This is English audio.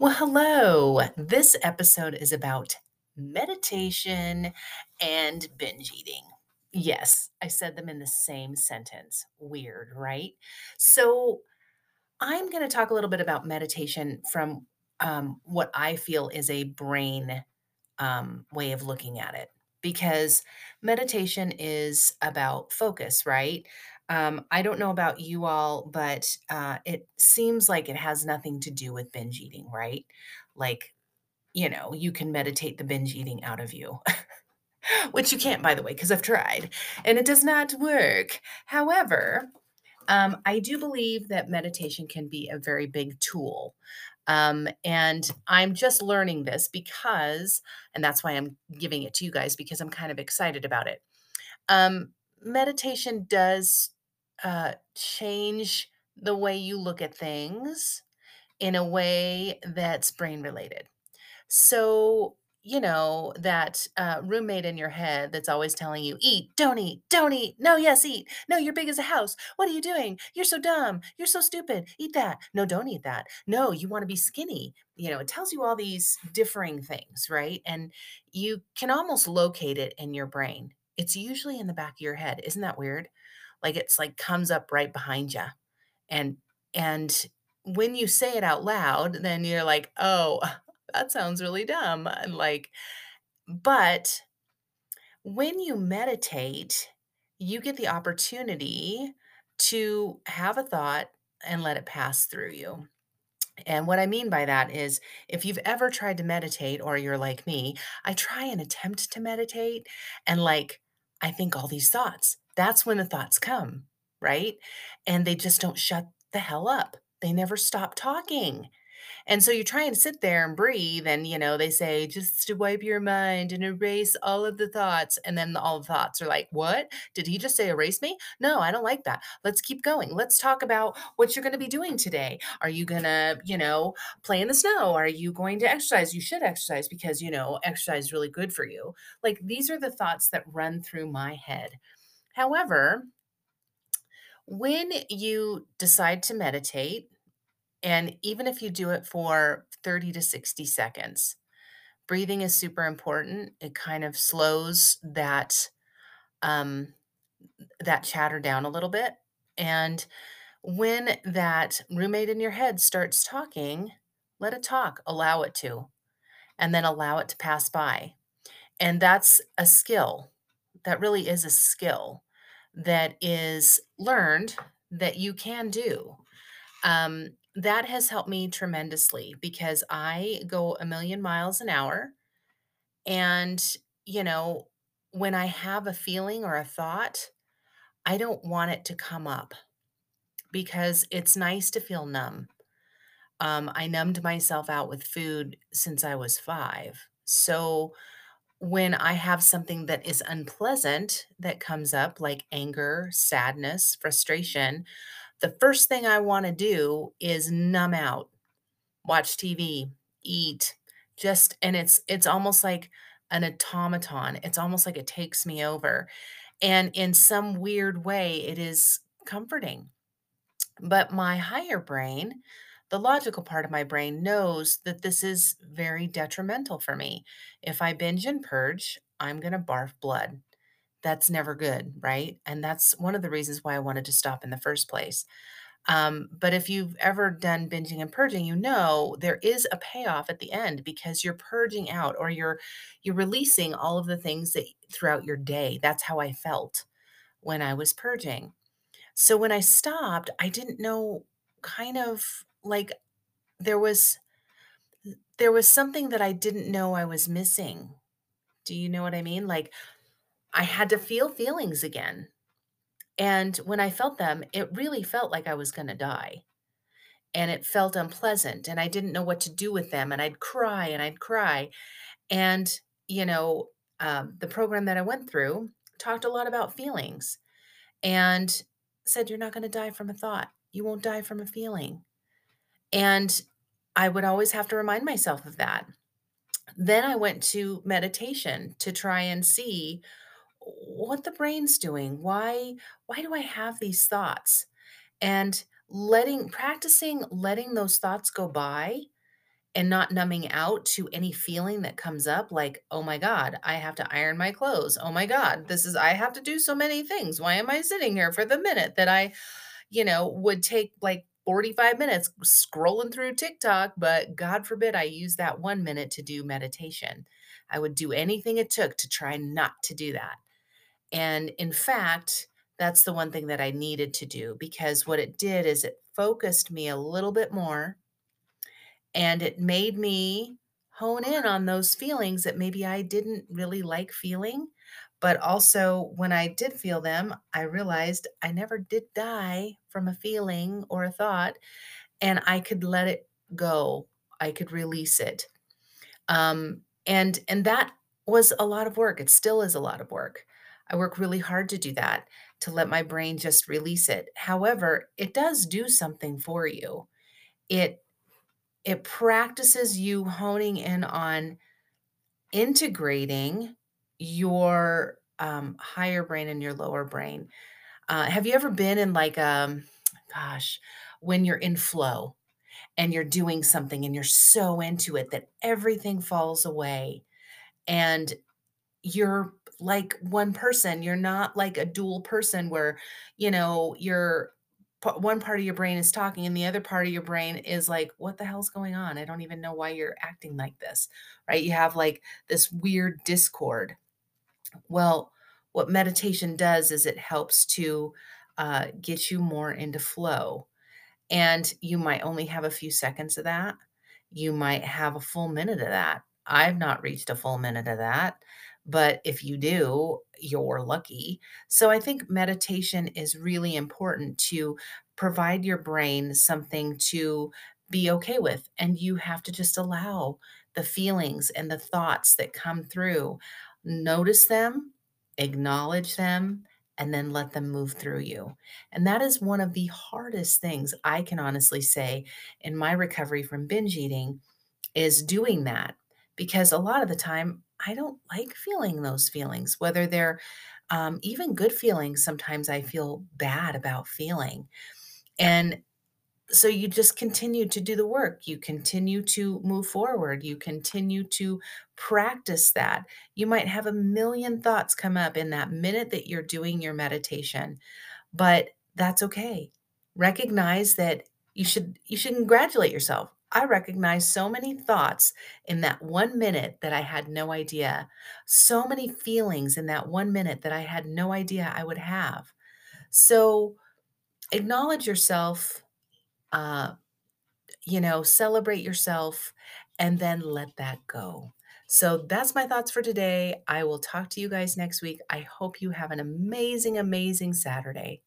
Well, hello. This episode is about meditation and binge eating. Yes, I said them in the same sentence. Weird, right? So, I'm going to talk a little bit about meditation from um, what I feel is a brain um, way of looking at it. Because meditation is about focus, right? Um, I don't know about you all, but uh, it seems like it has nothing to do with binge eating, right? Like, you know, you can meditate the binge eating out of you, which you can't, by the way, because I've tried and it does not work. However, um, I do believe that meditation can be a very big tool. Um, and I'm just learning this because, and that's why I'm giving it to you guys because I'm kind of excited about it. Um, meditation does uh, change the way you look at things in a way that's brain related. So, you know, that uh, roommate in your head that's always telling you, eat, don't eat, don't eat, no, yes, eat, no, you're big as a house. What are you doing? You're so dumb. You're so stupid. Eat that. No, don't eat that. No, you want to be skinny. You know, it tells you all these differing things, right? And you can almost locate it in your brain. It's usually in the back of your head. Isn't that weird? Like it's like comes up right behind you. And, and, when you say it out loud, then you're like, "Oh, that sounds really dumb. And like, but when you meditate, you get the opportunity to have a thought and let it pass through you. And what I mean by that is if you've ever tried to meditate or you're like me, I try and attempt to meditate and like I think all these thoughts. That's when the thoughts come, right? And they just don't shut the hell up. They never stop talking. And so you try and sit there and breathe, and you know, they say just to wipe your mind and erase all of the thoughts. And then all the thoughts are like, What? Did he just say erase me? No, I don't like that. Let's keep going. Let's talk about what you're going to be doing today. Are you going to, you know, play in the snow? Are you going to exercise? You should exercise because, you know, exercise is really good for you. Like these are the thoughts that run through my head. However, when you decide to meditate, and even if you do it for 30 to 60 seconds, breathing is super important. It kind of slows that um, that chatter down a little bit. And when that roommate in your head starts talking, let it talk, allow it to, and then allow it to pass by. And that's a skill. That really is a skill that is learned that you can do. Um, that has helped me tremendously because I go a million miles an hour. And, you know, when I have a feeling or a thought, I don't want it to come up because it's nice to feel numb. Um, I numbed myself out with food since I was five. So when I have something that is unpleasant that comes up, like anger, sadness, frustration, the first thing I want to do is numb out, watch TV, eat, just and it's it's almost like an automaton. It's almost like it takes me over. And in some weird way, it is comforting. But my higher brain, the logical part of my brain knows that this is very detrimental for me. If I binge and purge, I'm going to barf blood. That's never good, right? And that's one of the reasons why I wanted to stop in the first place. Um, but if you've ever done binging and purging, you know there is a payoff at the end because you're purging out or you're you're releasing all of the things that throughout your day. That's how I felt when I was purging. So when I stopped, I didn't know kind of like there was there was something that I didn't know I was missing. Do you know what I mean? Like I had to feel feelings again. And when I felt them, it really felt like I was going to die. And it felt unpleasant. And I didn't know what to do with them. And I'd cry and I'd cry. And, you know, um, the program that I went through talked a lot about feelings and said, You're not going to die from a thought. You won't die from a feeling. And I would always have to remind myself of that. Then I went to meditation to try and see what the brain's doing. Why why do I have these thoughts? And letting practicing letting those thoughts go by and not numbing out to any feeling that comes up like, "Oh my god, I have to iron my clothes. Oh my god, this is I have to do so many things. Why am I sitting here for the minute that I, you know, would take like 45 minutes scrolling through TikTok, but God forbid I use that 1 minute to do meditation. I would do anything it took to try not to do that. And in fact, that's the one thing that I needed to do because what it did is it focused me a little bit more and it made me hone in on those feelings that maybe I didn't really like feeling. But also, when I did feel them, I realized I never did die from a feeling or a thought, and I could let it go. I could release it. Um, and and that was a lot of work. It still is a lot of work. I work really hard to do that, to let my brain just release it. However, it does do something for you. It it practices you honing in on integrating your, um, higher brain and your lower brain. Uh, have you ever been in like, um, gosh, when you're in flow and you're doing something and you're so into it that everything falls away and you're like one person, you're not like a dual person where, you know, you're one part of your brain is talking and the other part of your brain is like, "What the hell's going on? I don't even know why you're acting like this." Right? You have like this weird discord. Well, what meditation does is it helps to, uh, get you more into flow. And you might only have a few seconds of that. You might have a full minute of that. I've not reached a full minute of that, but if you do, you're lucky. So I think meditation is really important to provide your brain something to be okay with, and you have to just allow the feelings and the thoughts that come through. Notice them, acknowledge them, and then let them move through you. And that is one of the hardest things I can honestly say in my recovery from binge eating is doing that because a lot of the time I don't like feeling those feelings, whether they're um, even good feelings. Sometimes I feel bad about feeling. And so you just continue to do the work. You continue to move forward. You continue to practice that. You might have a million thoughts come up in that minute that you're doing your meditation, but that's okay. Recognize that you should you should congratulate yourself. I recognize so many thoughts in that 1 minute that I had no idea. So many feelings in that 1 minute that I had no idea I would have. So acknowledge yourself, uh, you know, celebrate yourself, and then let that go. So that's my thoughts for today. I will talk to you guys next week. I hope you have an amazing, amazing Saturday.